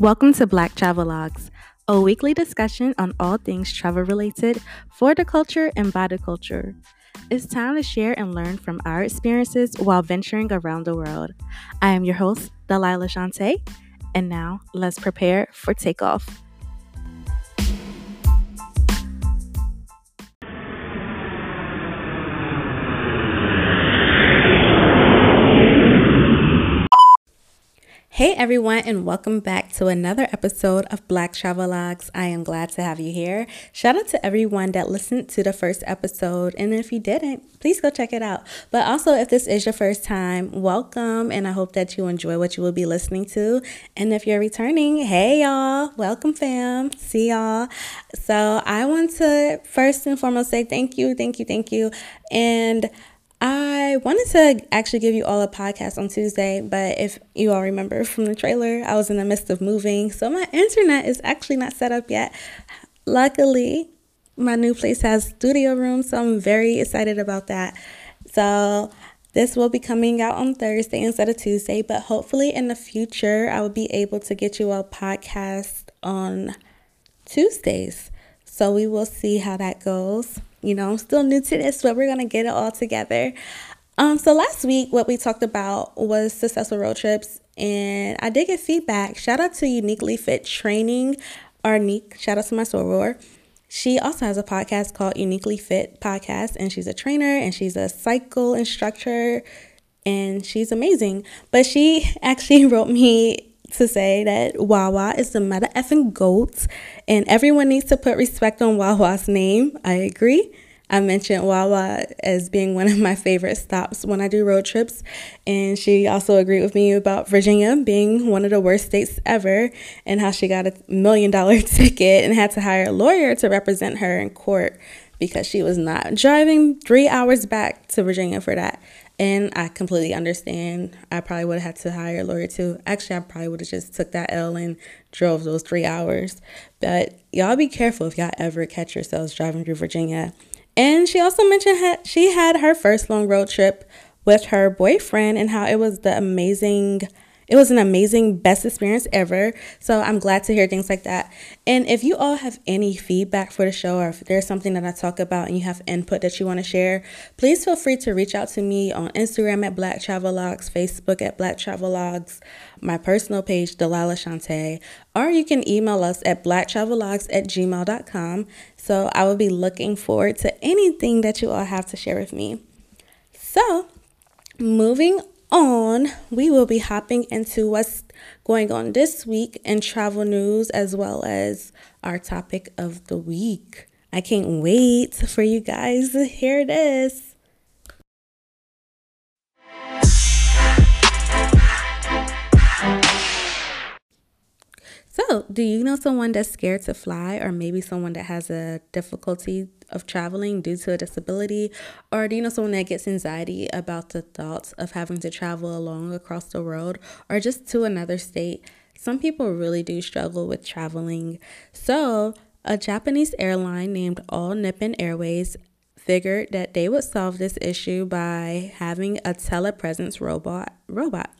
Welcome to Black Travelogues, a weekly discussion on all things travel related for the culture and by the culture. It's time to share and learn from our experiences while venturing around the world. I am your host, Delilah Shonte, and now let's prepare for takeoff. Hey everyone, and welcome back to another episode of Black Travelogues. I am glad to have you here. Shout out to everyone that listened to the first episode, and if you didn't, please go check it out. But also, if this is your first time, welcome, and I hope that you enjoy what you will be listening to. And if you're returning, hey y'all, welcome fam, see y'all. So I want to first and foremost say thank you, thank you, thank you, and I wanted to actually give you all a podcast on Tuesday, but if you all remember from the trailer, I was in the midst of moving, so my internet is actually not set up yet. Luckily, my new place has studio room, so I'm very excited about that. So, this will be coming out on Thursday instead of Tuesday, but hopefully in the future, I will be able to get you a podcast on Tuesdays. So, we will see how that goes. You know, I'm still new to this, but we're going to get it all together. Um, so last week, what we talked about was successful road trips, and I did get feedback. Shout out to Uniquely Fit Training, Arnique. Shout out to my soror. She also has a podcast called Uniquely Fit Podcast, and she's a trainer and she's a cycle instructor, and she's amazing. But she actually wrote me to say that Wawa is the meta effing goat, and everyone needs to put respect on Wawa's name. I agree. I mentioned Wawa as being one of my favorite stops when I do road trips. And she also agreed with me about Virginia being one of the worst states ever and how she got a million dollar ticket and had to hire a lawyer to represent her in court because she was not driving three hours back to Virginia for that. And I completely understand. I probably would have had to hire a lawyer too. Actually, I probably would have just took that L and drove those three hours. But y'all be careful if y'all ever catch yourselves driving through Virginia. And she also mentioned that she had her first long road trip with her boyfriend and how it was the amazing it was an amazing, best experience ever. So I'm glad to hear things like that. And if you all have any feedback for the show or if there's something that I talk about and you have input that you want to share, please feel free to reach out to me on Instagram at Black Travelogues, Facebook at Black Travelogues, my personal page, Delilah Shonte, or you can email us at blacktravelogues at gmail.com. So I will be looking forward to anything that you all have to share with me. So, moving on, we will be hopping into what's going on this week in travel news as well as our topic of the week. I can't wait for you guys to hear this. Do you know someone that's scared to fly, or maybe someone that has a difficulty of traveling due to a disability? Or do you know someone that gets anxiety about the thoughts of having to travel along across the world or just to another state? Some people really do struggle with traveling. So, a Japanese airline named All Nippon Airways figured that they would solve this issue by having a telepresence robot robot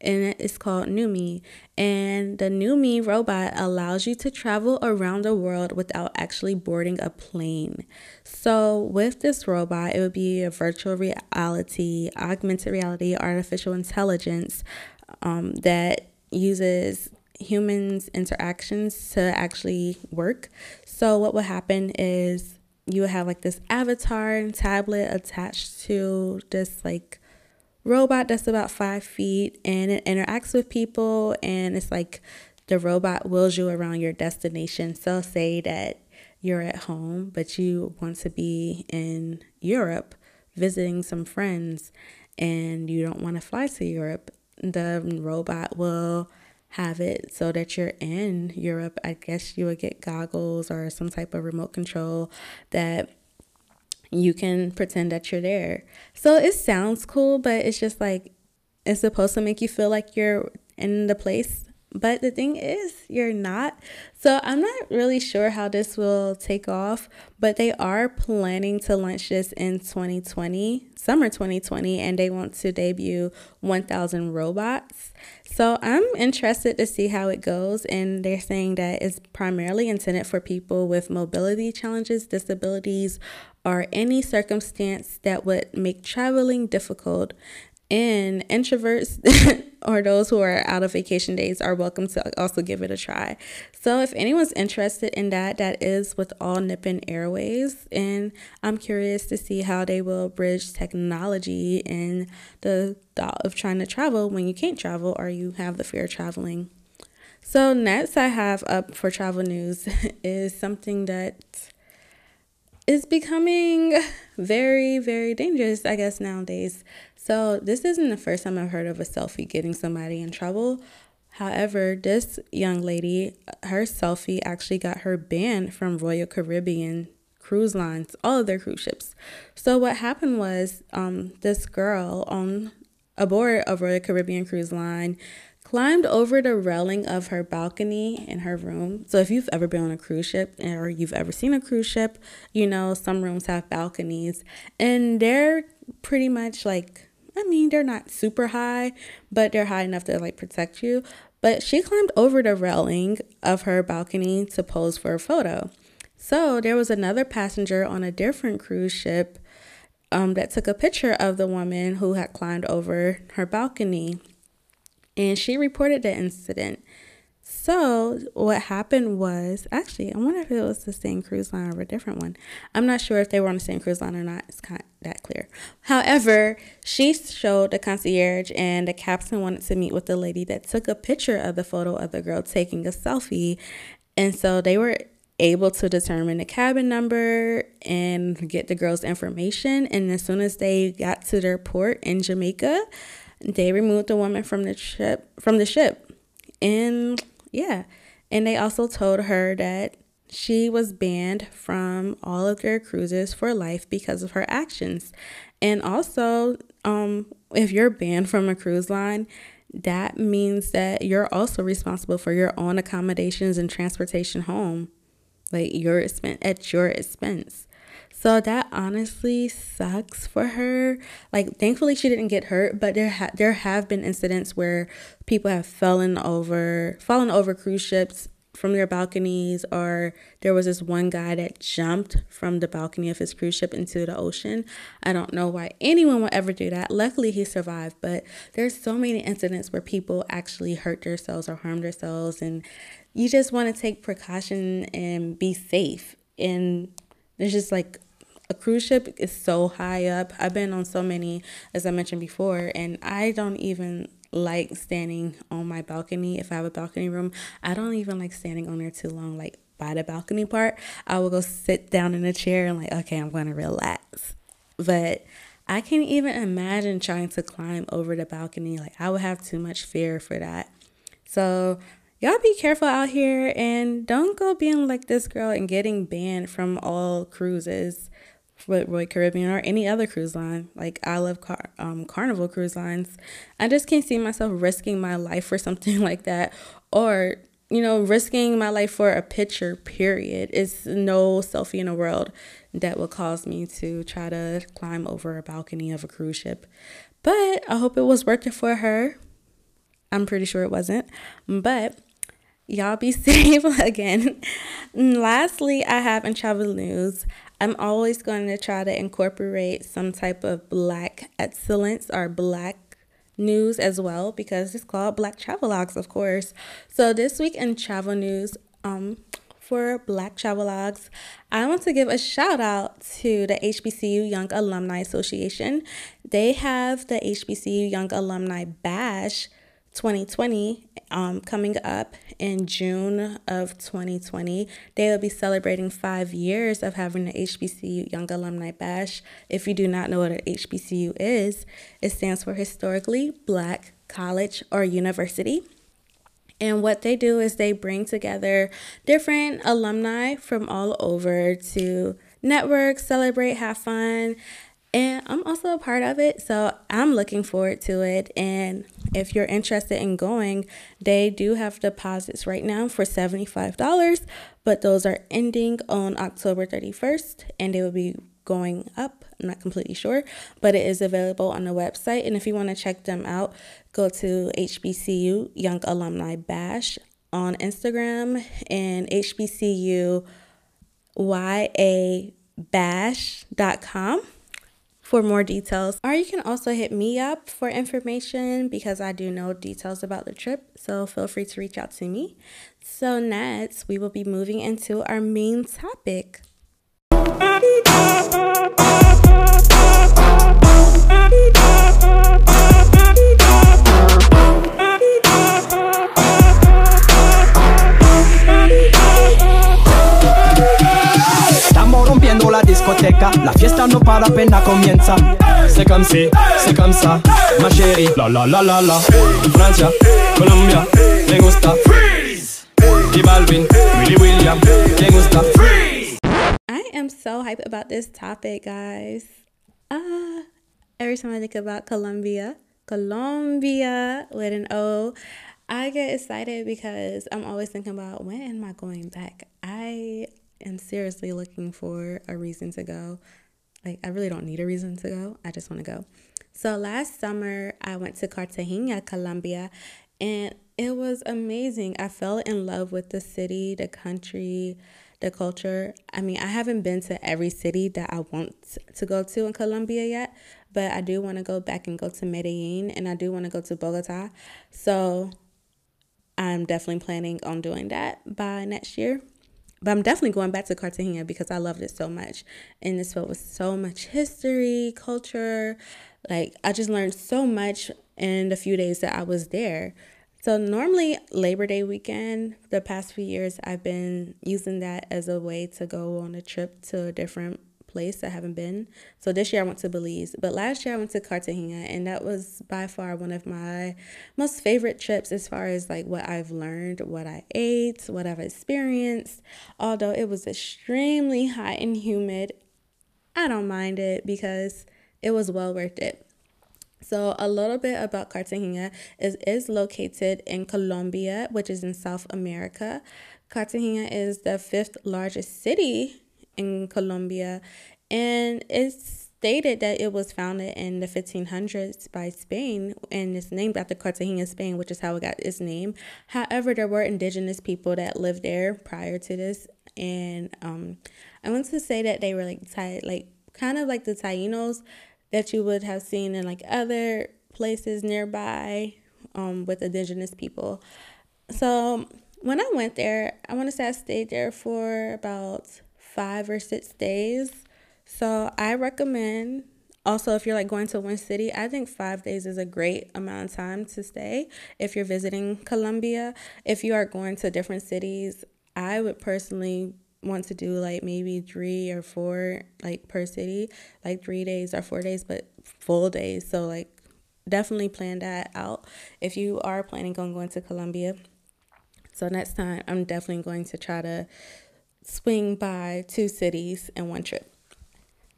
and it's called newme. And the newme robot allows you to travel around the world without actually boarding a plane. So, with this robot, it would be a virtual reality, augmented reality, artificial intelligence um, that uses humans' interactions to actually work. So, what would happen is you would have like this avatar and tablet attached to this like robot that's about five feet and it interacts with people and it's like the robot wheels you around your destination. So say that you're at home, but you want to be in Europe visiting some friends and you don't want to fly to Europe, the robot will have it so that you're in Europe. I guess you would get goggles or some type of remote control that you can pretend that you're there. So it sounds cool, but it's just like it's supposed to make you feel like you're in the place But the thing is, you're not. So I'm not really sure how this will take off, but they are planning to launch this in 2020, summer 2020, and they want to debut 1,000 robots. So I'm interested to see how it goes. And they're saying that it's primarily intended for people with mobility challenges, disabilities, or any circumstance that would make traveling difficult. And introverts or those who are out of vacation days are welcome to also give it a try. So if anyone's interested in that, that is with All Nippon Airways. And I'm curious to see how they will bridge technology and the thought of trying to travel when you can't travel or you have the fear of traveling. So next I have up for travel news is something that is becoming very, very dangerous, I guess, nowadays. So, this isn't the first time I've heard of a selfie getting somebody in trouble. However, this young lady, her selfie actually got her banned from Royal Caribbean cruise lines, all of their cruise ships. So, what happened was um, this girl on aboard a Royal Caribbean cruise line climbed over the railing of her balcony in her room. So if you've ever been on a cruise ship or you've ever seen a cruise ship, you know some rooms have balconies and they're pretty much like I mean, they're not super high, but they're high enough to like protect you. But she climbed over the railing of her balcony to pose for a photo. So there was another passenger on a different cruise ship um, that took a picture of the woman who had climbed over her balcony and she reported the incident. So what happened was actually I wonder if it was the same cruise line or a different one. I'm not sure if they were on the same cruise line or not. It's kind of that clear. However, she showed the concierge and the captain wanted to meet with the lady that took a picture of the photo of the girl taking a selfie. And so they were able to determine the cabin number and get the girl's information. And as soon as they got to their port in Jamaica, they removed the woman from the ship from the ship. And yeah. And they also told her that she was banned from all of their cruises for life because of her actions. And also, um, if you're banned from a cruise line, that means that you're also responsible for your own accommodations and transportation home, like your expense at your expense. So that honestly sucks for her. Like thankfully she didn't get hurt, but there ha- there have been incidents where people have fallen over fallen over cruise ships from their balconies or there was this one guy that jumped from the balcony of his cruise ship into the ocean. I don't know why anyone would ever do that. Luckily he survived, but there's so many incidents where people actually hurt themselves or harm themselves and you just want to take precaution and be safe. And there's just like a cruise ship is so high up. I've been on so many, as I mentioned before, and I don't even like standing on my balcony. If I have a balcony room, I don't even like standing on there too long, like by the balcony part. I will go sit down in a chair and, like, okay, I'm going to relax. But I can't even imagine trying to climb over the balcony. Like, I would have too much fear for that. So, y'all be careful out here and don't go being like this girl and getting banned from all cruises with Royal Caribbean or any other cruise line. Like I love car- um, Carnival cruise lines. I just can't see myself risking my life for something like that, or you know, risking my life for a picture. Period. It's no selfie in the world that will cause me to try to climb over a balcony of a cruise ship. But I hope it was worth it for her. I'm pretty sure it wasn't, but y'all be safe again. lastly, I have in travel news. I'm always going to try to incorporate some type of black excellence or black news as well because it's called Black Travelogues, of course. So this week in travel news, um, for Black Travelogues, I want to give a shout out to the HBCU Young Alumni Association. They have the HBCU Young Alumni Bash 2020 um, coming up in June of 2020. They will be celebrating five years of having the HBCU Young Alumni Bash. If you do not know what an HBCU is, it stands for Historically Black College or University. And what they do is they bring together different alumni from all over to network, celebrate, have fun. And I'm also a part of it, so I'm looking forward to it. And if you're interested in going, they do have deposits right now for $75, but those are ending on October 31st and they will be going up. I'm not completely sure, but it is available on the website. And if you want to check them out, go to HBCU Young Alumni Bash on Instagram and HBCU yabash.com for more details. Or you can also hit me up for information because I do know details about the trip. So feel free to reach out to me. So, next, we will be moving into our main topic. Discoteca, la fiesta no para apenas comienza. C'est comme si, c'est comme ça, ma chérie. La la la la la. Francia, Colombia, me gusta. Freeze. Balvin, William, me gusta. Freeze. I am so hyped about this topic, guys. Ah, every time I think about Colombia, Colombia with an O. I get excited because I'm always thinking about when am I going back? I am seriously looking for a reason to go. Like, I really don't need a reason to go. I just want to go. So, last summer, I went to Cartagena, Colombia, and it was amazing. I fell in love with the city, the country, the culture. I mean, I haven't been to every city that I want to go to in Colombia yet, but I do want to go back and go to Medellin and I do want to go to Bogota. So, I'm definitely planning on doing that by next year. But I'm definitely going back to Cartagena because I loved it so much. And this filled with so much history, culture. Like, I just learned so much in the few days that I was there. So, normally, Labor Day weekend, the past few years, I've been using that as a way to go on a trip to a different place I haven't been. So this year I went to Belize, but last year I went to Cartagena, and that was by far one of my most favorite trips as far as like what I've learned, what I ate, what I've experienced. Although it was extremely hot and humid, I don't mind it because it was well worth it. So, a little bit about Cartagena is is located in Colombia, which is in South America. Cartagena is the fifth largest city in Colombia, and it's stated that it was founded in the 1500s by Spain and it's named after Cartagena, Spain, which is how it got its name. However, there were indigenous people that lived there prior to this, and um, I want to say that they were like ty- like kind of like the Tainos that you would have seen in like other places nearby um, with indigenous people. So when I went there, I want to say I stayed there for about five or six days. So I recommend also if you're like going to one city, I think five days is a great amount of time to stay if you're visiting Colombia. If you are going to different cities, I would personally want to do like maybe three or four like per city, like three days or four days, but full days. So like definitely plan that out if you are planning on going to Colombia. So next time I'm definitely going to try to swing by two cities in one trip.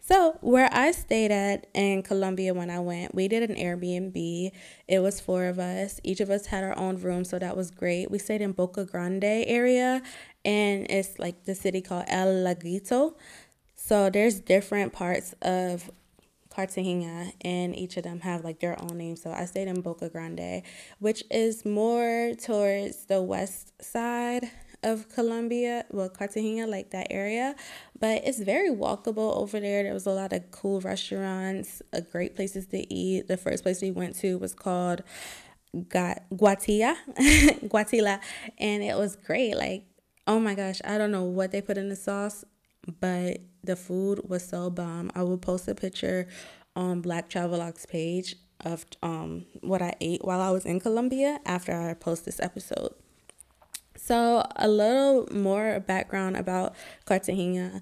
So, where I stayed at in Colombia when I went, we did an Airbnb. It was four of us. Each of us had our own room, so that was great. We stayed in Boca Grande area, and it's like the city called El Laguito. So, there's different parts of Cartagena, and each of them have like their own name. So, I stayed in Boca Grande, which is more towards the west side of Colombia, well, Cartagena, like that area. But it's very walkable over there. There was a lot of cool restaurants, uh, great places to eat. The first place we went to was called Guatilla, Guatilla, and it was great. Like, oh my gosh, I don't know what they put in the sauce, but the food was so bomb. I will post a picture on Black Travelogues page of um what I ate while I was in Colombia after I post this episode. So, a little more background about Cartagena.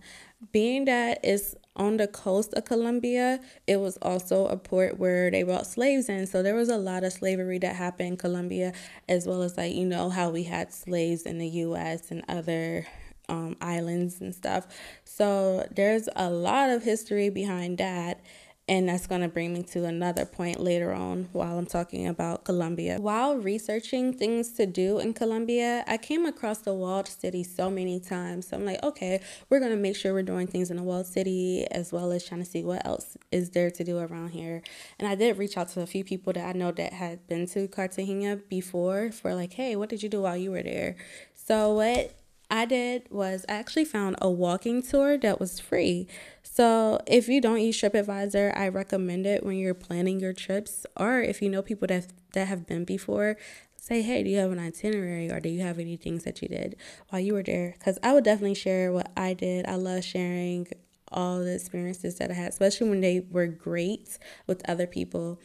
Being that it's on the coast of Colombia, it was also a port where they brought slaves in. So, there was a lot of slavery that happened in Colombia, as well as, like, you know, how we had slaves in the US and other um, islands and stuff. So, there's a lot of history behind that. And that's going to bring me to another point later on while I'm talking about Colombia. While researching things to do in Colombia, I came across the walled city so many times. So I'm like, okay, we're going to make sure we're doing things in the walled city as well as trying to see what else is there to do around here. And I did reach out to a few people that I know that had been to Cartagena before for like, hey, what did you do while you were there? So what I did was I actually found a walking tour that was free. So if you don't use TripAdvisor, I recommend it when you're planning your trips, or if you know people that that have been before. Say, hey, do you have an itinerary or do you have any things that you did while you were there? Because I would definitely share what I did. I love sharing all the experiences that I had, especially when they were great with other people.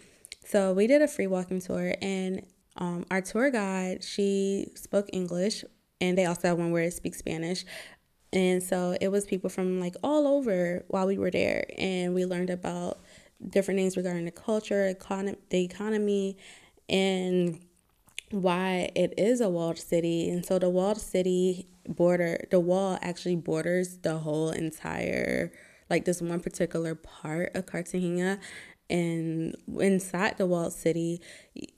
So we did a free walking tour, and um, our tour guide she spoke English, and they also have one where it speaks Spanish. And so it was people from like all over while we were there. And we learned about different things regarding the culture, econ- the economy, and why it is a walled city. And so the walled city border, the wall actually borders the whole entire, like this one particular part of Cartagena. And inside the walled city,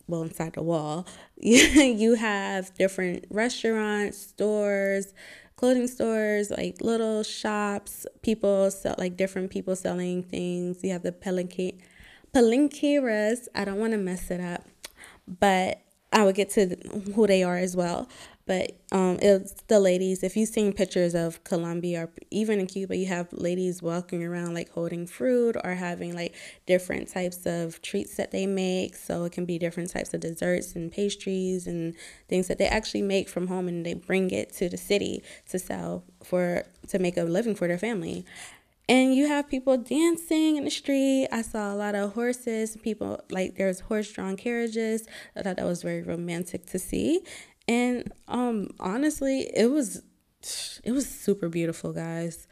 well, inside the wall, you have different restaurants, stores, clothing stores, like little shops, people sell like different people selling things. You have the palenque, palenqueras. I don't want to mess it up, but I will get to who they are as well. But um, it's the ladies. If you've seen pictures of Colombia or even in Cuba, you have ladies walking around like holding fruit or having like different types of treats that they make. So it can be different types of desserts and pastries and things that they actually make from home and they bring it to the city to sell for to make a living for their family. And you have people dancing in the street. I saw a lot of horses, people like there's horse drawn carriages. I thought that was very romantic to see. And um honestly, it was it was super beautiful, guys.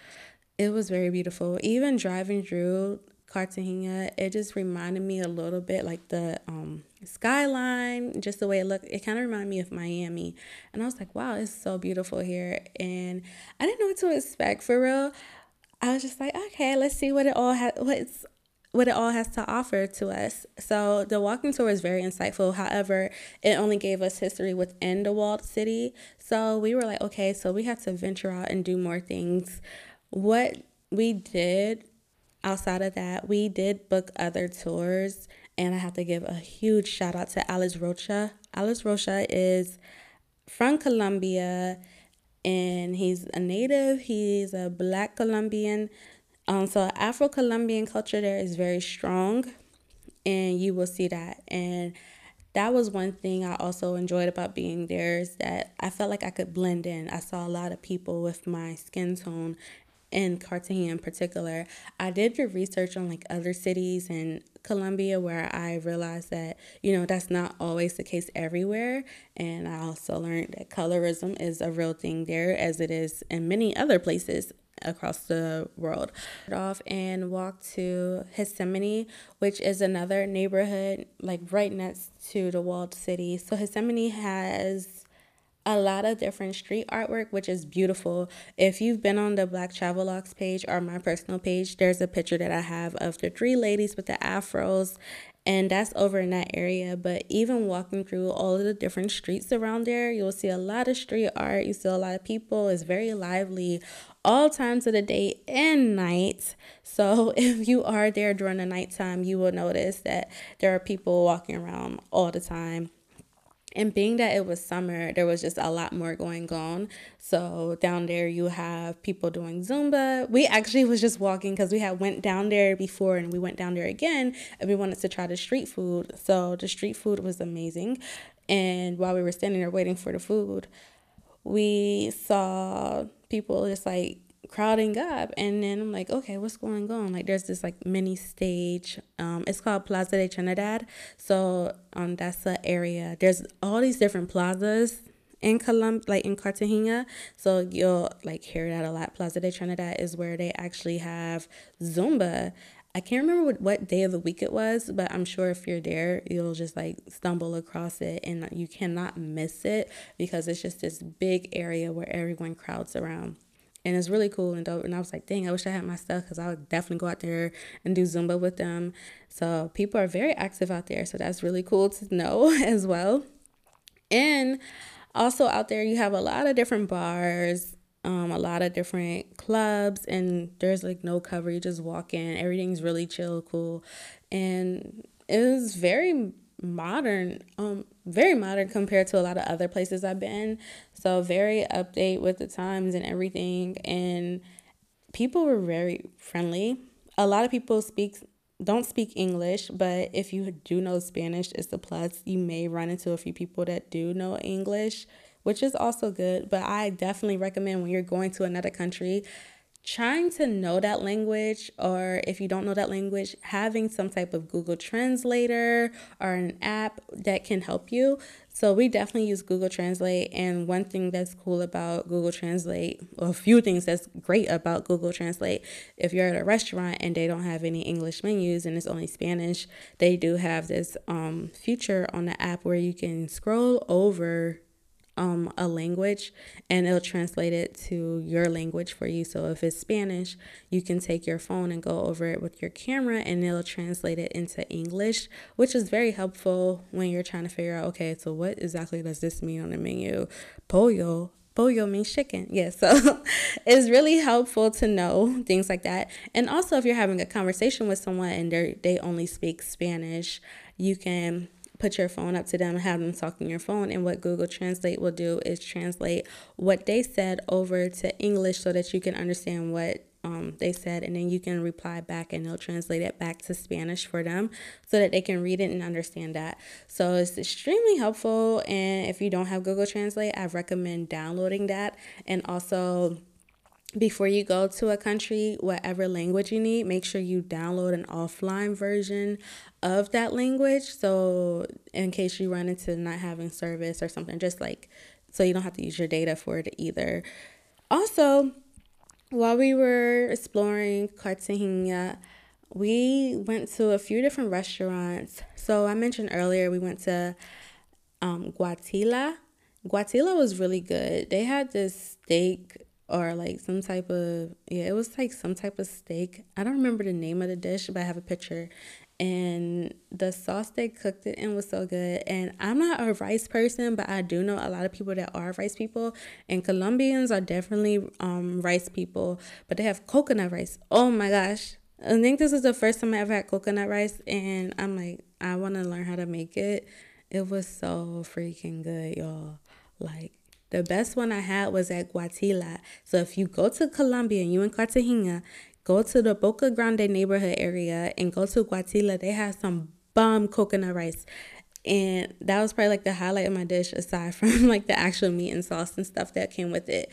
It was very beautiful. Even driving through Cartagena, it just reminded me a little bit like the um, skyline, just the way it looked. It kind of reminded me of Miami. And I was like, wow, it's so beautiful here. And I didn't know what to expect for real. I was just like, okay, let's see what it all has, what's what it all has to offer to us. So the walking tour was very insightful. However, it only gave us history within the walled city. So we were like, okay, so we have to venture out and do more things. What we did outside of that, we did book other tours, and I have to give a huge shout out to Alex Rocha. Alex Rocha is from Colombia and he's a native, he's a black Colombian um, so Afro Colombian culture there is very strong, and you will see that. And that was one thing I also enjoyed about being there is that I felt like I could blend in. I saw a lot of people with my skin tone in Cartagena in particular. I did do research on like other cities in Colombia where I realized that, you know, that's not always the case everywhere. And I also learned that colorism is a real thing there as it is in many other places across the world. Off and walked to Getsemani, which is another neighborhood like right next to the walled city. So Getsemani has a lot of different street artwork, which is beautiful. If you've been on the Black Travelogues page or my personal page, there's a picture that I have of the three ladies with the afros, and that's over in that area. But even walking through all of the different streets around there, you'll see a lot of street art. You see a lot of people. It's very lively all times of the day and night. So if you are there during the nighttime, you will notice that there are people walking around all the time. And being that it was summer, there was just a lot more going on. So down there you have people doing Zumba. We actually was just walking because we had went down there before and we went down there again and we wanted to try the street food. So the street food was amazing. And while we were standing there waiting for the food, we saw people just like crowding up and then i'm like okay what's going on like there's this like mini stage um it's called plaza de trinidad so um that's the area there's all these different plazas in Colum like in Cartagena. So you'll like hear that a lot. Plaza de Trinidad is where they actually have Zumba. I can't remember what, what day of the week it was, but I'm sure if you're there, you'll just like stumble across it and you cannot miss it because it's just this big area where everyone crowds around and it's really cool and dope. And I was like, dang, I wish I had my stuff because I would definitely go out there and do Zumba with them. So people are very active out there. So that's really cool to know as well. And also out there, you have a lot of different bars, um, a lot of different clubs, and there's like no cover. You just walk in, everything's really chill, cool. And it was very modern um very modern compared to a lot of other places I've been. So very update with the times and everything. And people were very friendly. A lot of people speak don't speak English but if you do know Spanish it's a plus. You may run into a few people that do know English which is also good but I definitely recommend when you're going to another country trying to know that language, or if you don't know that language, having some type of Google Translator or an app that can help you. So, we definitely use Google Translate. And one thing that's cool about Google Translate, or a few things that's great about Google Translate, if you're at a restaurant and they don't have any English menus and it's only Spanish, they do have this um, feature on the app where you can scroll over um, a language and it'll translate it to your language for you. So if it's Spanish, you can take your phone and go over it with your camera and it'll translate it into English, which is very helpful when you're trying to figure out, okay, so what exactly does this mean on the menu? Pollo. Pollo means chicken. Yeah, so it's really helpful to know things like that. And also, if you're having a conversation with someone and they they only speak Spanish, you can put your phone up to them and have them talk on your phone. And what Google Translate will do is translate what they said over to English so that you can understand what um, they said, and then you can reply back and they'll translate it back to Spanish for them so that they can read it and understand that. So it's extremely helpful. And if you don't have Google Translate, I recommend downloading that and also before you go to a country, whatever language you need, make sure you download an offline version of that language. So, in case you run into not having service or something, just like so you don't have to use your data for it either. Also, while we were exploring Cartagena, we went to a few different restaurants. So, I mentioned earlier we went to um, Guatila. Guatila was really good. They had this steak or like some type of yeah it was like some type of steak. I don't remember the name of the dish but i have a picture. And the sauce they cooked it in was so good. And i'm not a rice person but i do know a lot of people that are rice people. And colombians are definitely um, rice people but they have coconut rice. Oh my gosh. I think this is the first time i ever had coconut rice and i'm like i want to learn how to make it. It was so freaking good y'all. Like the best one I had was at Guatila. So if you go to Colombia and you in Cartagena, go to the Boca Grande neighborhood area and go to Guatila. They have some bomb coconut rice. And that was probably like the highlight of my dish aside from like the actual meat and sauce and stuff that came with it.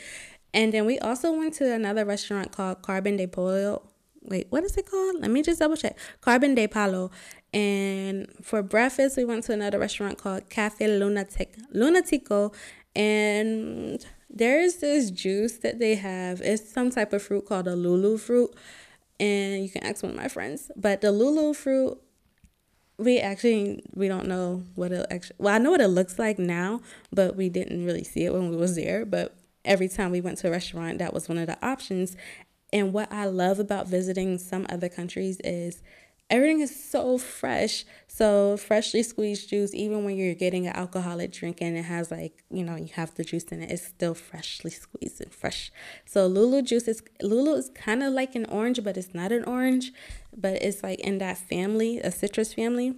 And then we also went to another restaurant called Carbon de Pollo. Wait, what is it called? Let me just double check. Carbon de Palo. And for breakfast, we went to another restaurant called Cafe Lunatic Lunatico and there's this juice that they have. It's some type of fruit called a lulu fruit. And you can ask one of my friends. But the lulu fruit, we actually we don't know what it actually well, I know what it looks like now, but we didn't really see it when we was there. But every time we went to a restaurant, that was one of the options. And what I love about visiting some other countries is everything is so fresh. So freshly squeezed juice, even when you're getting an alcoholic drink and it has like, you know, you have the juice in it, it's still freshly squeezed and fresh. So Lulu juice is Lulu is kind of like an orange, but it's not an orange, but it's like in that family, a citrus family.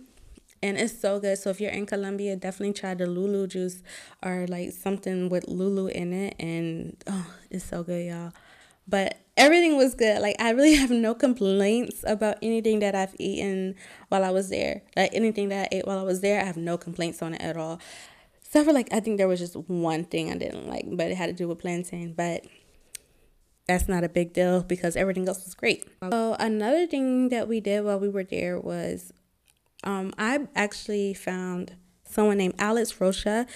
And it's so good. So if you're in Colombia, definitely try the Lulu juice or like something with Lulu in it. And oh, it's so good, y'all. But everything was good. Like I really have no complaints about anything that I've eaten while I was there. Like anything that I ate while I was there, I have no complaints on it at all. Except for like I think there was just one thing I didn't like, but it had to do with plantain. But that's not a big deal because everything else was great. So another thing that we did while we were there was um, I actually found someone named Alex Rocha.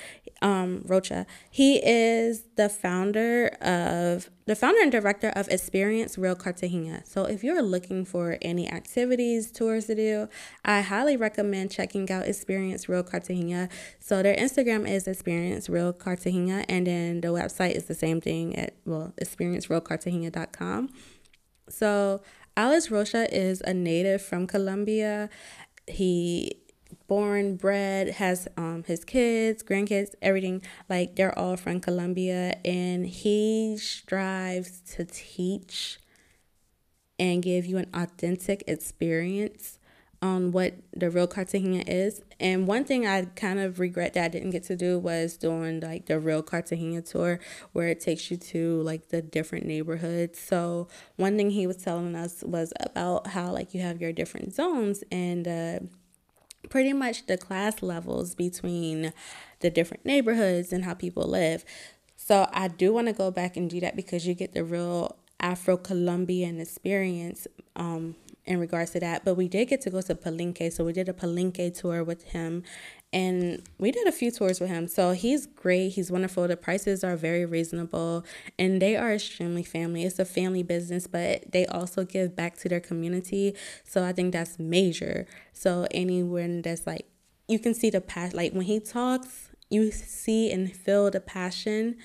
Um, Rocha. He is the founder of the founder and director of Experience Real Cartagena. So if you're looking for any activities, tours to do, I highly recommend checking out Experience Real Cartagena. So their Instagram is Experience Real Cartagena, and then the website is the same thing at well experiencerealcartagena.com. So Alex Rocha is a native from Colombia. He born, bred, has um his kids, grandkids, everything like they're all from Colombia and he strives to teach and give you an authentic experience on what the real Cartagena is. And one thing I kind of regret that I didn't get to do was doing like the real Cartagena tour where it takes you to like the different neighborhoods. So one thing he was telling us was about how like you have your different zones and uh pretty much the class levels between the different neighborhoods and how people live. So I do want to go back and do that because you get the real Afro Colombian experience um, in regards to that. But we did get to go to Palenque. So we did a Palenque tour with him and we did a few tours with him. So he's great. He's wonderful. The prices are very reasonable and they are extremely family. It's a family business, but they also give back to their community. So I think that's major. So anyone that's like, you can see the past, like when he talks, you see and feel the passion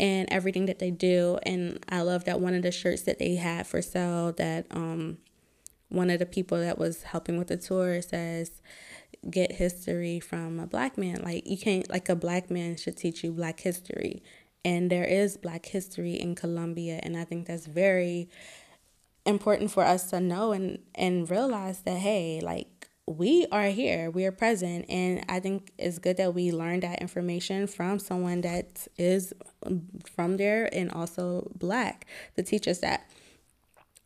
and everything that they do. And I love that one of the shirts that they had for sale that um one of the people that was helping with the tour says get history from a black man. Like you can't like a black man should teach you black history. And there is black history in Colombia and I think that's very important for us to know and and realize that hey, like we are here, we are present, and I think it's good that we learn that information from someone that is from there and also black to teach us that.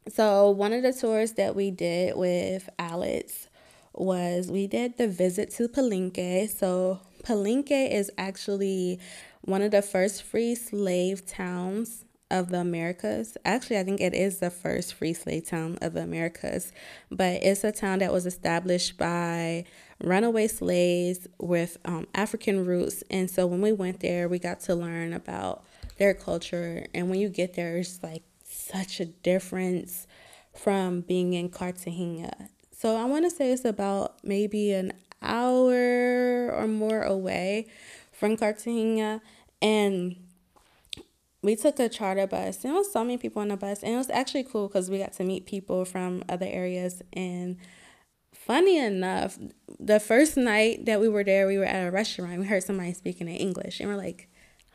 So, one of the tours that we did with Alex was we did the visit to Palenque. So, Palenque is actually one of the first free slave towns of the Americas. Actually, I think it is the first free slave town of the Americas, but it's a town that was established by runaway slaves with um, African roots. And so when we went there, we got to learn about their culture. And when you get there, it's like such a difference from being in Cartagena. So I want to say it's about maybe an hour or more away from Cartagena. And we took a charter bus. There was so many people on the bus. And it was actually cool because we got to meet people from other areas. And funny enough, the first night that we were there, we were at a restaurant. We heard somebody speaking in English. And we're like,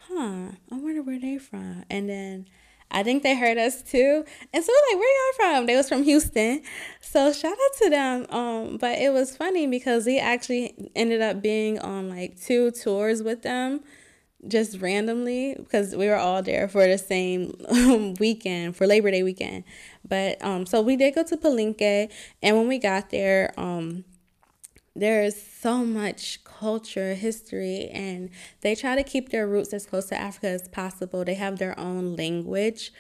huh, I wonder where they're from. And then I think they heard us too. And so like, where y'all from? They was from Houston. So shout out to them. Um, but it was funny because we actually ended up being on like two tours with them just randomly because we were all there for the same um, weekend for Labor Day weekend. But um so we did go to Palenque and when we got there um there is so much culture, history, and they try to keep their roots as close to Africa as possible. They have their own language,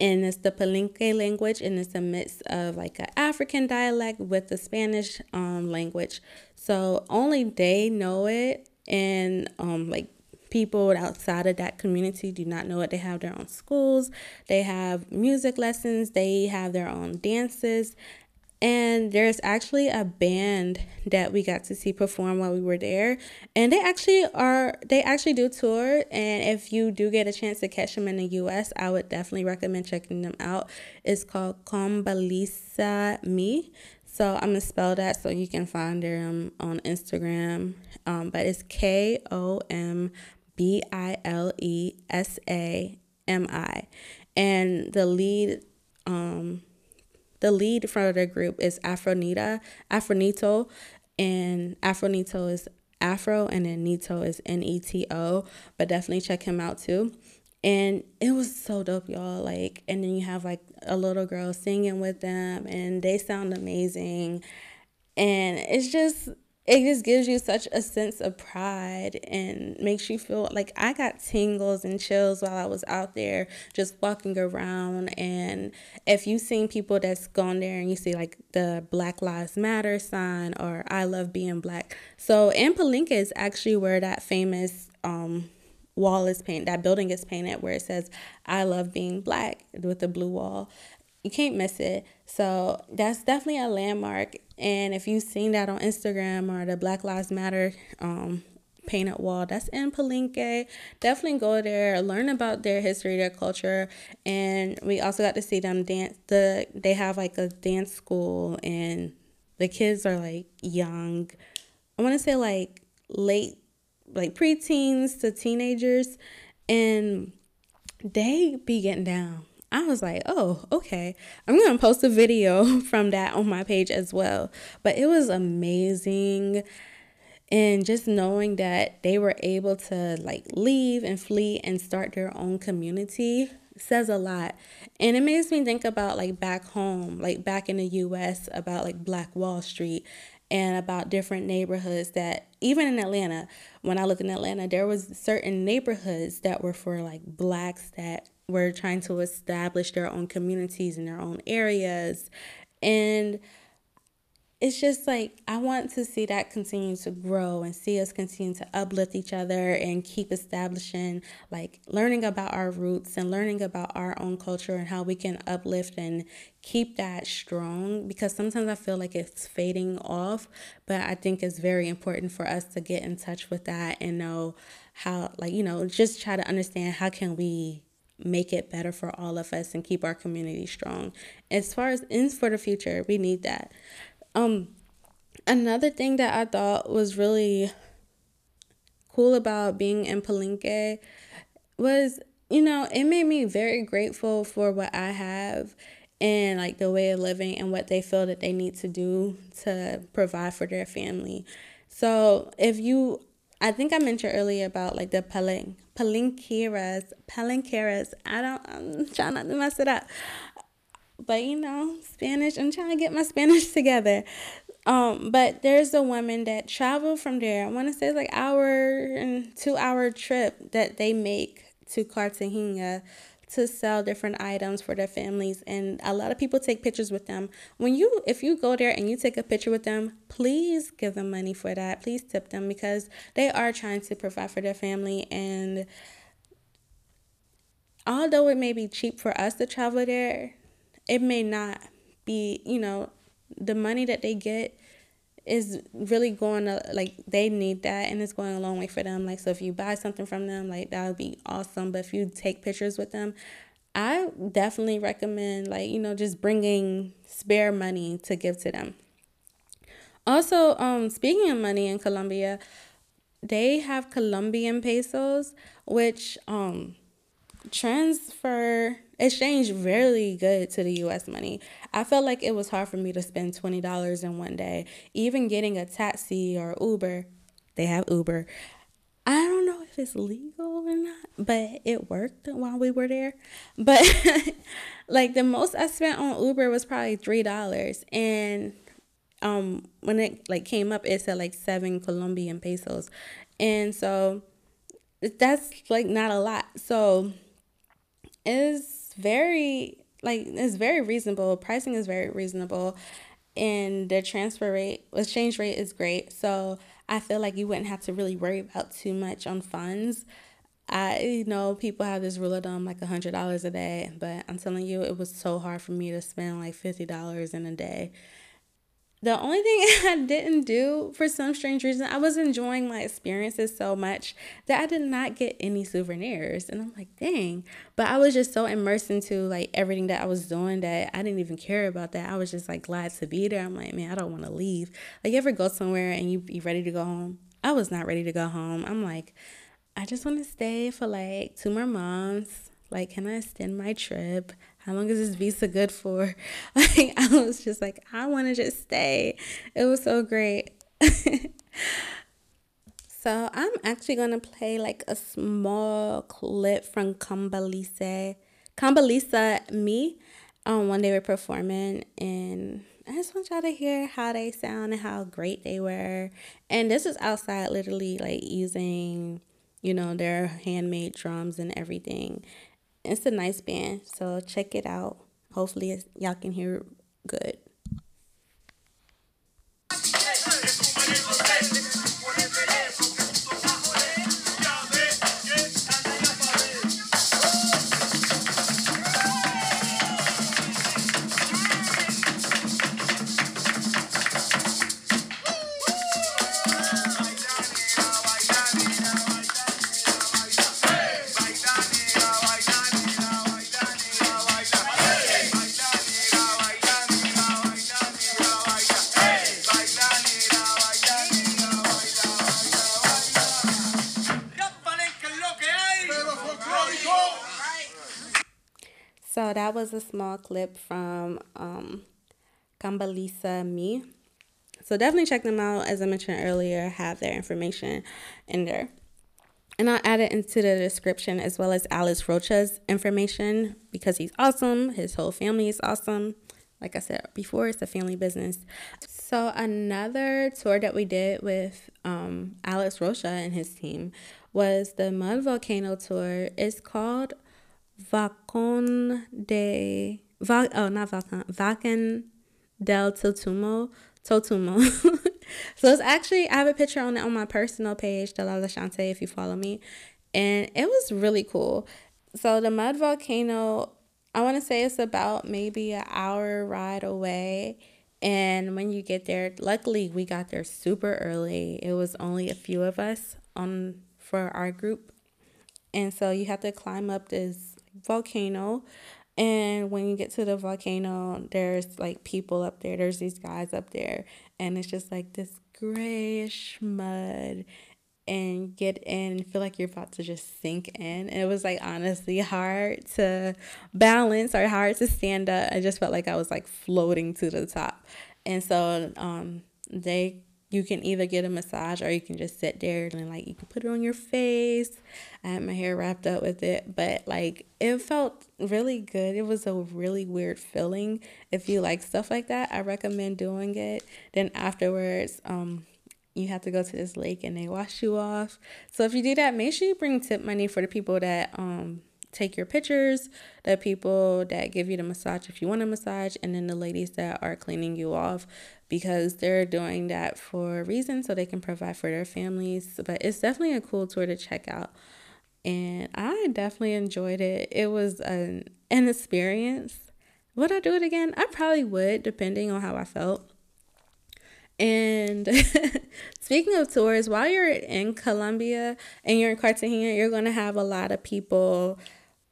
and it's the Palenque language, and it's a mix of like an African dialect with the Spanish um, language. So only they know it, and um, like people outside of that community do not know it. They have their own schools, they have music lessons, they have their own dances, and there's actually a band that we got to see perform while we were there. And they actually are, they actually do tour. And if you do get a chance to catch them in the US, I would definitely recommend checking them out. It's called Kombilesa Mi. So I'm to spell that so you can find them on Instagram. Um, but it's K O M B I L E S A M I. And the lead, um, the lead for the group is Afronita, Afroneto, and Afroneto is Afro, and then Neto is N E T O. But definitely check him out too. And it was so dope, y'all. Like, and then you have like a little girl singing with them, and they sound amazing. And it's just it just gives you such a sense of pride and makes you feel like I got tingles and chills while I was out there just walking around. And if you've seen people that's gone there and you see like the Black Lives Matter sign or I love being black. So in Palenque is actually where that famous um, wall is painted, that building is painted where it says I love being black with the blue wall you can't miss it. So that's definitely a landmark. And if you've seen that on Instagram or the Black Lives Matter um, painted wall, that's in Palenque. Definitely go there, learn about their history, their culture, and we also got to see them dance. The they have like a dance school, and the kids are like young. I want to say like late, like preteens to teenagers, and they be getting down I was like, oh, okay. I'm going to post a video from that on my page as well. But it was amazing. And just knowing that they were able to like leave and flee and start their own community says a lot. And it makes me think about like back home, like back in the US, about like Black Wall Street and about different neighborhoods that even in Atlanta, when I looked in Atlanta, there was certain neighborhoods that were for like blacks that were trying to establish their own communities in their own areas. And it's just like I want to see that continue to grow and see us continue to uplift each other and keep establishing like learning about our roots and learning about our own culture and how we can uplift and keep that strong because sometimes I feel like it's fading off, but I think it's very important for us to get in touch with that and know how like you know just try to understand how can we make it better for all of us and keep our community strong. As far as ends for the future, we need that. Um another thing that I thought was really cool about being in Palenque was, you know, it made me very grateful for what I have and like the way of living and what they feel that they need to do to provide for their family. So if you I think I mentioned earlier about like the palen palenqueras, palenqueras. I don't, I'm trying not to mess it up, but you know, Spanish. I'm trying to get my Spanish together. Um, but there's a woman that travel from there. I want to say it's like hour and two hour trip that they make to Cartagena to sell different items for their families and a lot of people take pictures with them. When you if you go there and you take a picture with them please give them money for that. Please tip them because they are trying to provide for their family and although it may be cheap for us to travel there it may not be you know the money that they get is really going to like they need that and it's going a long way for them. Like so if you buy something from them like that would be awesome. But if you take pictures with them i definitely recommend like you know just bringing spare money to give to them. Also um speaking of money in colombia they have colombian pesos which um transfer exchange really good to the US money. I felt like it was hard for me to spend $20 in one day. Even getting a taxi or Uber, they have Uber. I don't know if it's legal or not, but it worked while we were there. But like the most I spent on Uber was probably $3 and um when it like came up it said like 7 Colombian pesos. And so that's like not a lot. So is very like it's very reasonable. Pricing is very reasonable and the transfer rate exchange rate is great. So I feel like you wouldn't have to really worry about too much on funds. I you know people have this rule of thumb like a hundred dollars a day, but I'm telling you it was so hard for me to spend like fifty dollars in a day. The only thing I didn't do for some strange reason, I was enjoying my experiences so much that I did not get any souvenirs. And I'm like, dang. But I was just so immersed into like everything that I was doing that I didn't even care about that. I was just like glad to be there. I'm like, man, I don't want to leave. Like, you ever go somewhere and you be ready to go home? I was not ready to go home. I'm like, I just want to stay for like two more months. Like, can I extend my trip? How long is this visa good for? Like I was just like, I want to just stay. It was so great. so I'm actually gonna play like a small clip from Kombilesa, Kombilesa Mi, um, when they were performing And I just want y'all to hear how they sound and how great they were. And this is outside, literally, like using, you know, their handmade drums and everything. It's a nice band, so check it out. Hopefully, y'all can hear good. A small clip from um, Kombilesa Mi. So definitely check them out. As I mentioned earlier, have their information in there. And I'll add it into the description as well as Alex Rocha's information because he's awesome. His whole family is awesome. Like I said before, it's a family business. So another tour that we did with um, Alex Rocha and his team was the Mud Volcano tour. It's called Vacon de Va, oh not Vacon Volcán del Totumo Totumo. so it's actually I have a picture on it on my personal page, Delilah Shonte, if you follow me, and it was really cool. So the mud volcano, I want to say it's about maybe an hour ride away. And when you get there, luckily we got there super early. It was only a few of us on for our group. And so you have to climb up this volcano. And when you get to the volcano, there's like people up there. There's these guys up there. And it's just like this grayish mud. And get in feel like you're about to just sink in. And it was like honestly hard to balance or hard to stand up. I just felt like I was like floating to the top. And so um, they you can either get a massage or you can just sit there and like you can put it on your face. I had my hair wrapped up with it, but like it felt really good. It was a really weird feeling. If you like stuff like that, I recommend doing it. Then afterwards, um, you have to go to this lake and they wash you off. So if you do that, make sure you bring tip money for the people that um take your pictures, the people that give you the massage if you want a massage, and then the ladies that are cleaning you off because they're doing that for a reason so they can provide for their families. But it's definitely a cool tour to check out. And I definitely enjoyed it. It was an, an experience. Would I do it again? I probably would, depending on how I felt. And speaking of tours, while you're in Colombia and you're in Cartagena, you're going to have a lot of people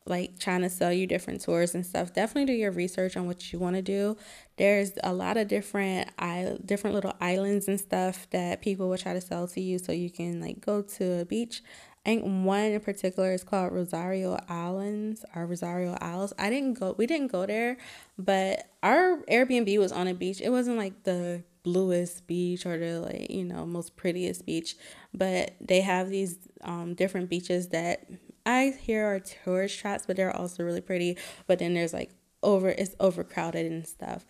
like trying to sell you different tours and stuff, definitely do your research on what you want to do. There's a lot of different I different little islands and stuff that people will try to sell to you so you can like go to a beach. I think one in particular is called Rosario Islands or Rosario Isles. I didn't go we didn't go there, but our Airbnb was on a beach. It wasn't like the bluest beach or the like, you know, most prettiest beach, but they have these um different beaches that I hear are tourist traps, but they're also really pretty. But then there's like over it's overcrowded and stuff.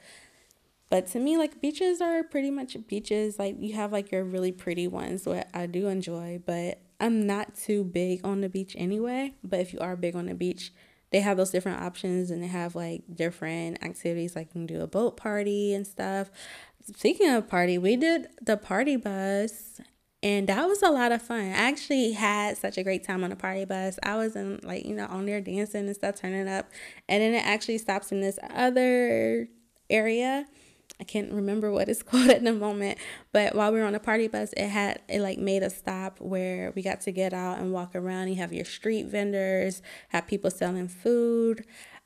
But to me, like beaches are pretty much beaches. Like you have like your really pretty ones, what I do enjoy, but I'm not too big on the beach anyway. But if you are big on the beach, they have those different options and they have like different activities like you can do a boat party and stuff. Speaking of party, we did the party bus and that was a lot of fun. I actually had such a great time on the party bus. I was in like, you know, on there dancing and stuff, turning up. And then it actually stops in this other area. I can't remember what it's called at the moment, but while we were on the party bus, it had it like made a stop where we got to get out and walk around. You have your street vendors, have people selling food.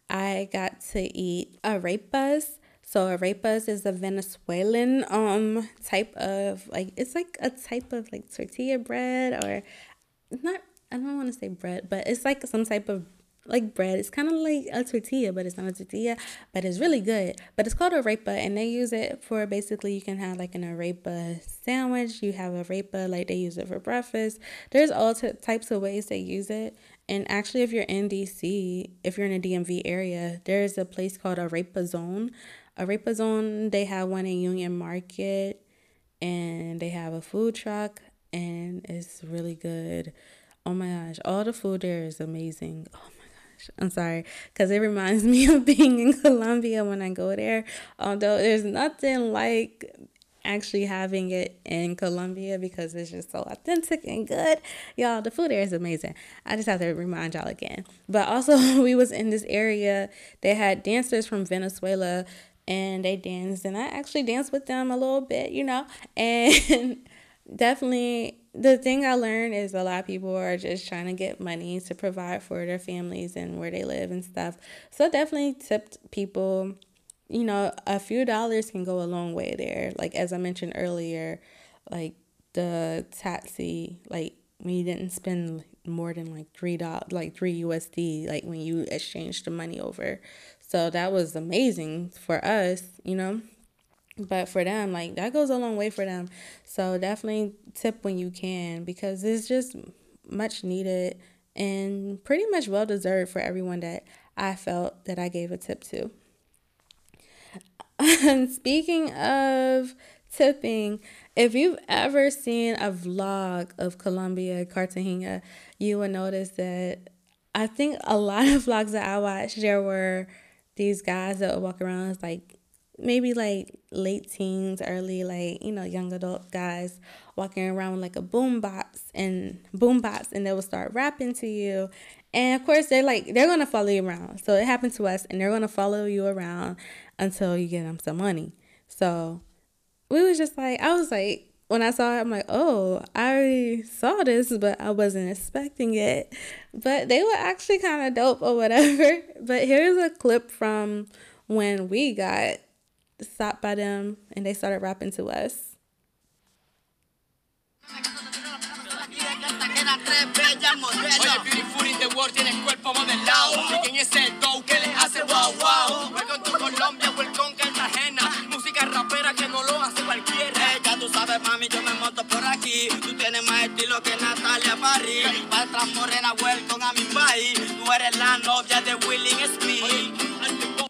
I got to eat arepas so arepas is a Venezuelan um type of like it's like a type of like tortilla bread or not I don't want to say bread, but it's like some type of like bread. It's kind of like a tortilla, but it's not a tortilla, but it's really good. But it's called arepa, and they use it for basically you can have like an arepa sandwich. You have arepa like they use it for breakfast. There's all t- types of ways they use it. And actually, if you're in DC, if you're in a DMV area, there is a place called Arepa Zone Arepa Zone, they have one in Union Market and they have a food truck and it's really good. Oh my gosh, all the food there is amazing. Oh my gosh, I'm sorry because it reminds me of being in Colombia when I go there. Although there's nothing like actually having it in Colombia because it's just so authentic and good. Y'all, the food there is amazing. I just have to remind y'all again. But also we was in this area, they had dancers from Venezuela and they danced and I actually danced with them a little bit, you know. And definitely the thing I learned is a lot of people are just trying to get money to provide for their families and where they live and stuff. So definitely tipped people you know, a few dollars can go a long way there. Like as I mentioned earlier, like the taxi, like we didn't spend more than like three dollars, like three USD, like when you exchange the money over. So that was amazing for us, you know. But for them, like that goes a long way for them. So definitely tip when you can because it's just much needed and pretty much well deserved for everyone that I felt that I gave a tip to. And speaking of tipping, if you've ever seen a vlog of Colombia, Cartagena, you will notice that I think a lot of vlogs that I watched, there were these guys that would walk around like maybe like late teens, early like you know young adult guys walking around with like a boom box and boom box, and they will start rapping to you, and of course, they're like, they're to follow you around. So it happened to us, and they're to follow you around until you get them some money. So we was just like, I was like, when I saw it, I'm like, oh, I saw this, but I wasn't expecting it. But they were actually kind of dope or whatever. But here's a clip from when we got stopped by them and they started rapping to us. Para a mi país. Tú eres la novia de Willing Smith.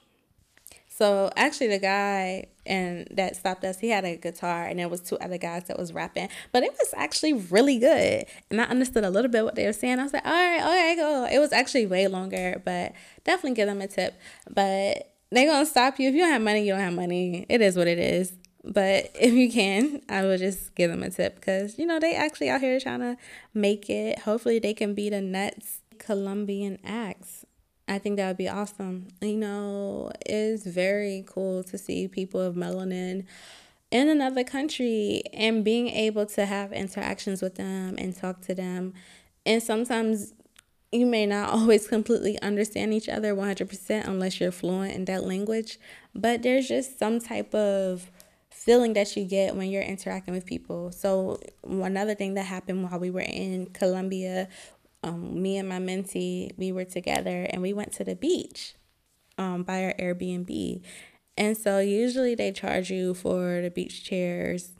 So actually, the guy and that stopped us, he had a guitar, and there was two other guys that was rapping, but it was actually really good. And I understood a little bit what they were saying. I was like, all right, all right, go. It was actually way longer, but definitely give them a tip. But they're gonna stop you if you don't have money. You don't have money. It is what it is. But if you can, I will just give them a tip because you know they actually out here trying to make it. Hopefully, they can be the next Colombian acts. I think that would be awesome. You know, it's very cool to see people of melanin in another country and being able to have interactions with them and talk to them. And sometimes you may not always completely understand each other 100% unless you're fluent in that language, but there's just some type of feeling that you get when you're interacting with people. So, another thing that happened while we were in Colombia um, me and my mentee, we were together and we went to the beach um, by our Airbnb. And so usually they charge you for the beach chairs.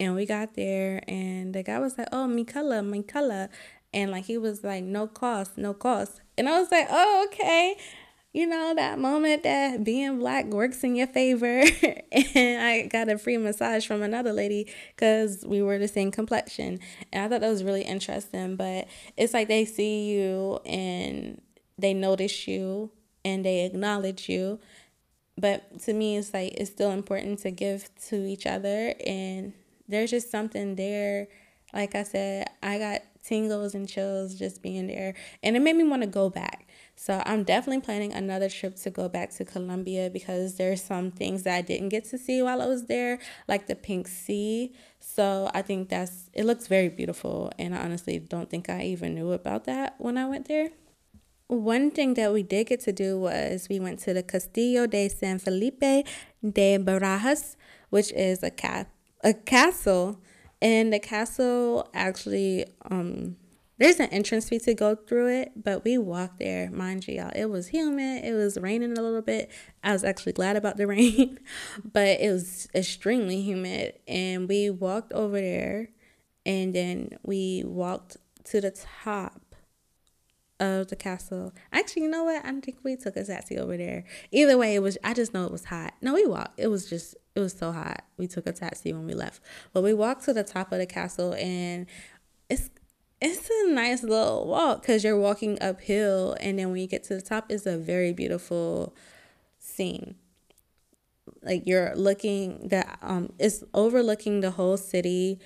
And we got there and the guy was like, oh, mi color, mi color. And like he was like, no cost, no cost. And I was like, oh, okay you know, that moment that being black works in your favor. and I got a free massage from another lady because we were the same complexion. And I thought that was really interesting. But it's like they see you and they notice you and they acknowledge you. But to me, it's like it's still important to give to each other. And there's just something there. Like I said, I got tingles and chills just being there. And it made me want to go back so I'm definitely planning another trip to go back to Colombia because there's some things that I didn't get to see while I was there, like the Pink Sea. So I think that's it looks very beautiful and I honestly don't think I even knew about that when I went there. One thing that we did get to do was we went to the Castillo de San Felipe de Barajas, which is a ca- a castle, and the castle actually um there's an entrance fee to go through it, but we walked there, mind you, y'all. It was humid. It was raining a little bit. I was actually glad about the rain, but it was extremely humid. And we walked over there, and then we walked to the top of the castle. Actually, you know what? I think we took a taxi over there. Either way, it was. I just know it was hot. No, we walked. It was just. It was so hot. We took a taxi when we left, but we walked to the top of the castle, and it's it's a nice little walk because you're walking uphill, and then when you get to the top, it's a very beautiful scene. Like you're looking that um, it's overlooking the whole city.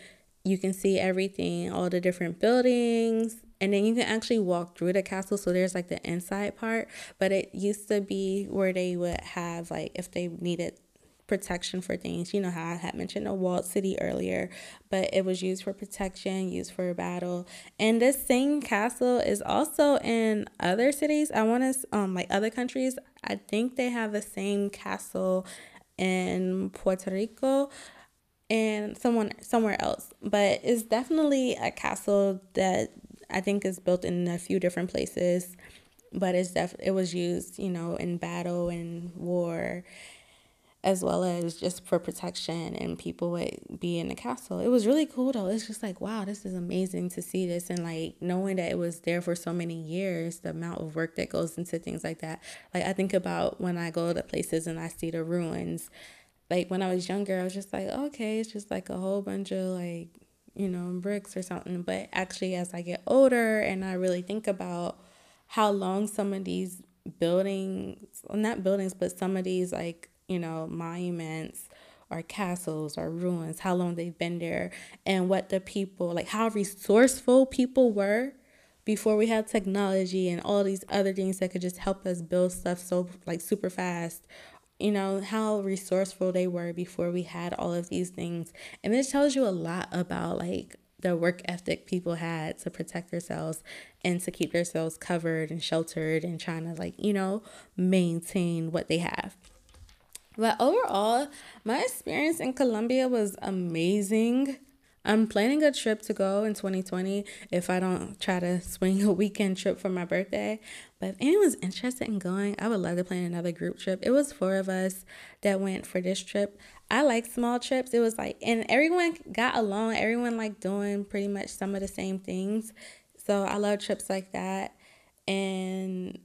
You can see everything, all the different buildings, and then you can actually walk through the castle so there's like the inside part but it used to be where they would have like if they needed protection for things. You know how i had mentioned a walled city earlier but it was used for protection used for battle. And this same castle is also in other cities. I want to um like other countries. I think they have the same castle in puerto rico and someone somewhere else. But it's definitely a castle that I think is built in a few different places, but it's def- it was used, you know, in battle and war as well as just for protection and people would be in the castle. It was really cool though. It's just like, wow, this is amazing to see this and like knowing that it was there for so many years, the amount of work that goes into things like that. Like I think about when I go to places and I see the ruins. Like when I was younger, I was just like, okay, it's just like a whole bunch of like you know, bricks or something. But actually, as I get older and I really think about how long some of these buildings, well, not buildings, but some of these, like, you know, monuments or castles or ruins, how long they've been there, and what the people, like, how resourceful people were before we had technology and all these other things that could just help us build stuff so like super fast you know, how resourceful they were before we had all of these things. And this tells you a lot about like the work ethic people had to protect themselves and to keep themselves covered and sheltered and trying to like, you know, maintain what they have. But overall, my experience in Colombia was amazing. I'm planning a trip to go in 2020 if I don't try to swing a weekend trip for my birthday. But if anyone's interested in going, I would love to plan another group trip. It was four of us that went for this trip. I like small trips. It was like, and everyone got along. Everyone liked doing pretty much some of the same things. So I love trips like that. And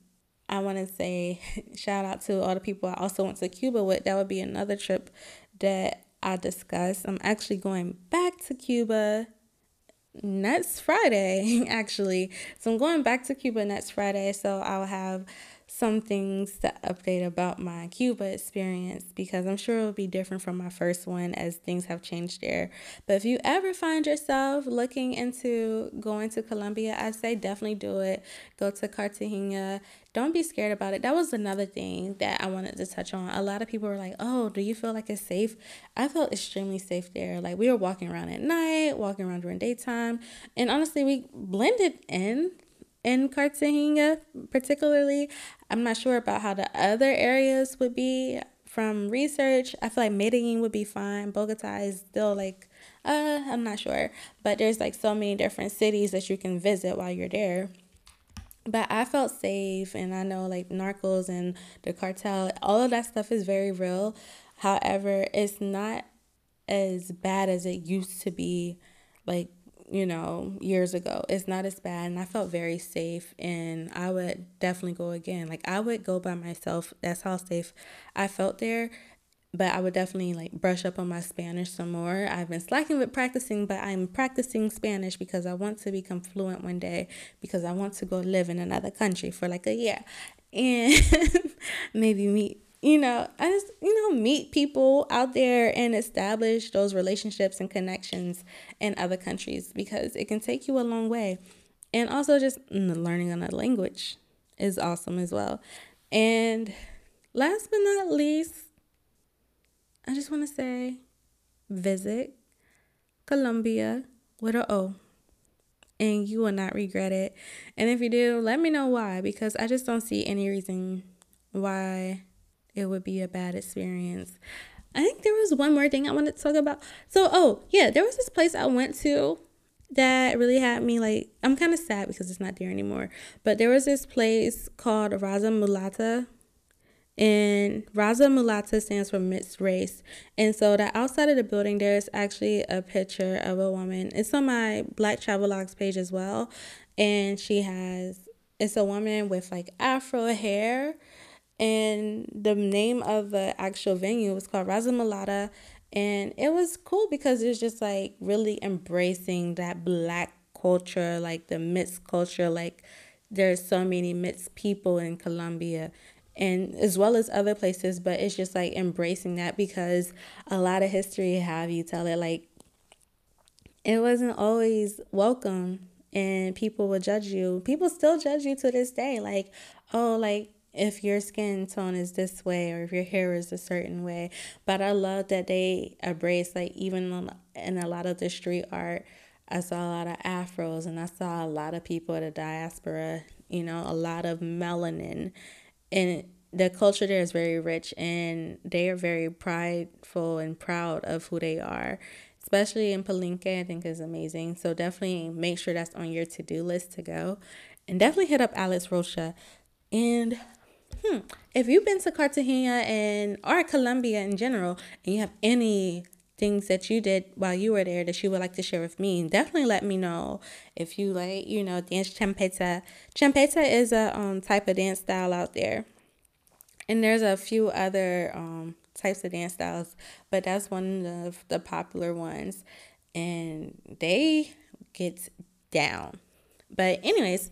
I want to say shout out to all the people I also went to Cuba with. That would be another trip that I discussed. I'm actually going back to Cuba next Friday, actually. So I'm going back to Cuba next Friday. So I'll have some things to update about my Cuba experience because I'm sure it'll be different from my first one as things have changed there. But if you ever find yourself looking into going to Colombia, I say definitely do it. Go to Cartagena. Don't be scared about it. That was another thing that I wanted to touch on. A lot of people were like, "Oh, do you feel like it's safe?" I felt extremely safe there. Like we were walking around at night, walking around during daytime, and honestly, we blended in in Cartagena, particularly. I'm not sure about how the other areas would be from research. I feel like Medellin would be fine. Bogota is still like, uh, I'm not sure. But there's like so many different cities that you can visit while you're there. But I felt safe, and I know like narcos and the cartel, all of that stuff is very real. However, it's not as bad as it used to be. Like you know, years ago. It's not as bad and I felt very safe and I would definitely go again. Like I would go by myself. That's how safe I felt there. But I would definitely like brush up on my Spanish some more. I've been slacking with practicing, but I'm practicing Spanish because I want to become fluent one day because I want to go live in another country for like a year and maybe meet you know, I just, you know, meet people out there and establish those relationships and connections in other countries because it can take you a long way. And also, just mm, learning another language is awesome as well. And last but not least, I just want to say visit Colombia with an O. And you will not regret it. And if you do, let me know why because I just don't see any reason why it would be a bad experience. I think there was one more thing I wanted to talk about. So, oh, yeah, there was this place I went to that really had me like, I'm kind of sad because it's not there anymore. But there was this place called Raza Mulata. And Raza Mulata stands for mixed race. And so the outside of the building, there's actually a picture of a woman. It's on my Black Travelogues page as well. And she has it's a woman with like afro hair and the name of the actual venue was called Raza Mulata. And it was cool because it's just like really embracing that black culture like the mixed culture. Like there's so many mixed people in Colombia and as well as other places but it's just like embracing that because a lot of history have you tell it. Like it wasn't always welcome and people would judge you. People still judge you to this day. Like oh like if your skin tone is this way or if your hair is a certain way. But i love that they embrace like even in a lot of the street art i saw a lot of afros and i saw a lot of people in the diaspora you know a lot of melanin. And the culture there is very rich and they are very prideful and proud of who they are. Especially in palenque i think is amazing. So definitely make sure that's on your to-do list to go. And definitely hit up alex rocha. And hmm, if you've been to cartagena and or colombia in general and you have any things that you did while you were there that you would like to share with me, definitely let me know. If you like, you know, dance champeta. Champeta is a um, type of dance style out there. And there's a few other um, types of dance styles, but that's one of the popular ones. And they get down. But anyways,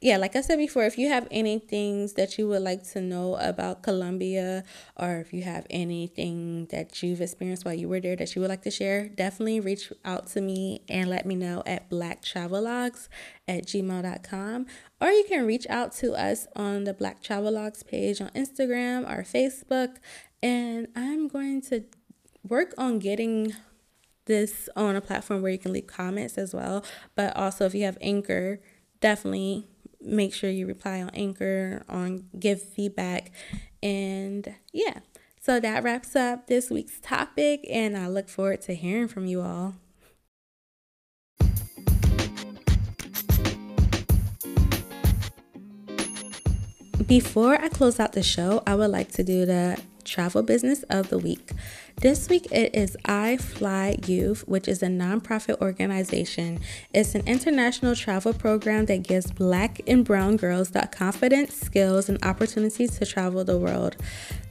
yeah, like I said before, if you have any things that you would like to know about Colombia, or if you have anything that you've experienced while you were there that you would like to share, definitely reach out to me and let me know at blacktravelogues at gmail.com. Or you can reach out to us on the Black Travelogues page on Instagram or Facebook. And I'm going to work on getting this on a platform where you can leave comments as well. But also, if you have Anchor, definitely make sure you reply on Anchor, on give feedback. And yeah, so that wraps up this week's topic, and I look forward to hearing from you all. Before I close out the show, I would like to do the travel business of the week. This week it is iFly Youth, which is a nonprofit organization. It's an international travel program that gives black and brown girls the confidence, skills, and opportunities to travel the world.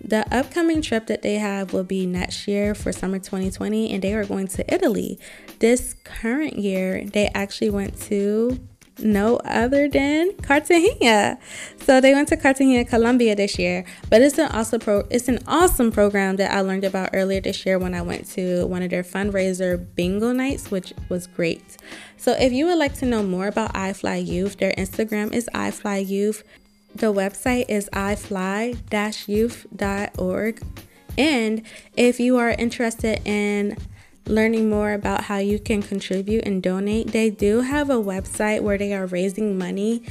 The upcoming trip that they have will be next year for summer 2020, and they are going to Italy. This current year, they actually went to no other than Cartagena. So they went to Cartagena, Colombia this year. But it's an awesome pro it's an awesome program that I learned about earlier this year when I went to one of their fundraiser bingo nights, which was great. So if you would like to know more about iFly Youth, their Instagram is iFly Youth. The website is ifly-youth.org. And if you are interested in learning more about how you can contribute and donate, they do have a website where they are raising money.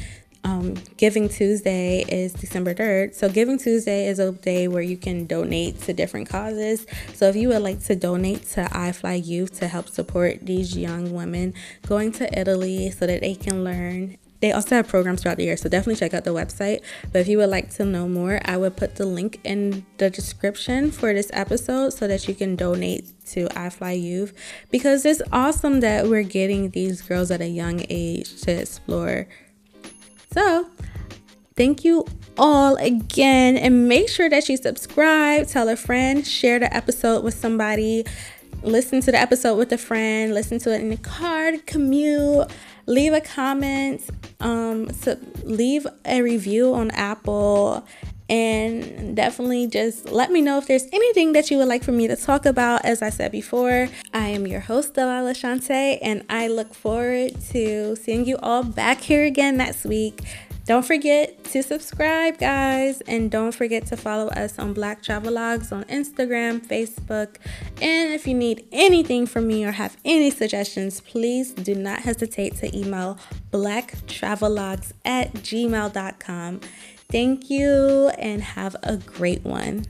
Um, Giving Tuesday is December 3rd. So, Giving Tuesday is a day where you can donate to different causes. So, if you would like to donate to iFly Youth to help support these young women going to Italy so that they can learn they also have programs throughout the year, so definitely check out the website. But if you would like to know more, I would put the link in the description for this episode so that you can donate to iFly Youth because it's awesome that we're getting these girls at a young age to explore. So, thank you all again, and make sure that you subscribe, tell a friend, share the episode with somebody, listen to the episode with a friend, listen to it in the car, commute leave a comment, um, so leave a review on Apple, and definitely just let me know if there's anything that you would like for me to talk about. As I said before, I am your host, Delilah Shonte, and I look forward to seeing you all back here again next week. Don't forget to subscribe, guys, and don't forget to follow us on Black Travelogues on Instagram, Facebook. And if you need anything from me or have any suggestions, please do not hesitate to email blacktravelogues at gmail.com. Thank you and have a great one.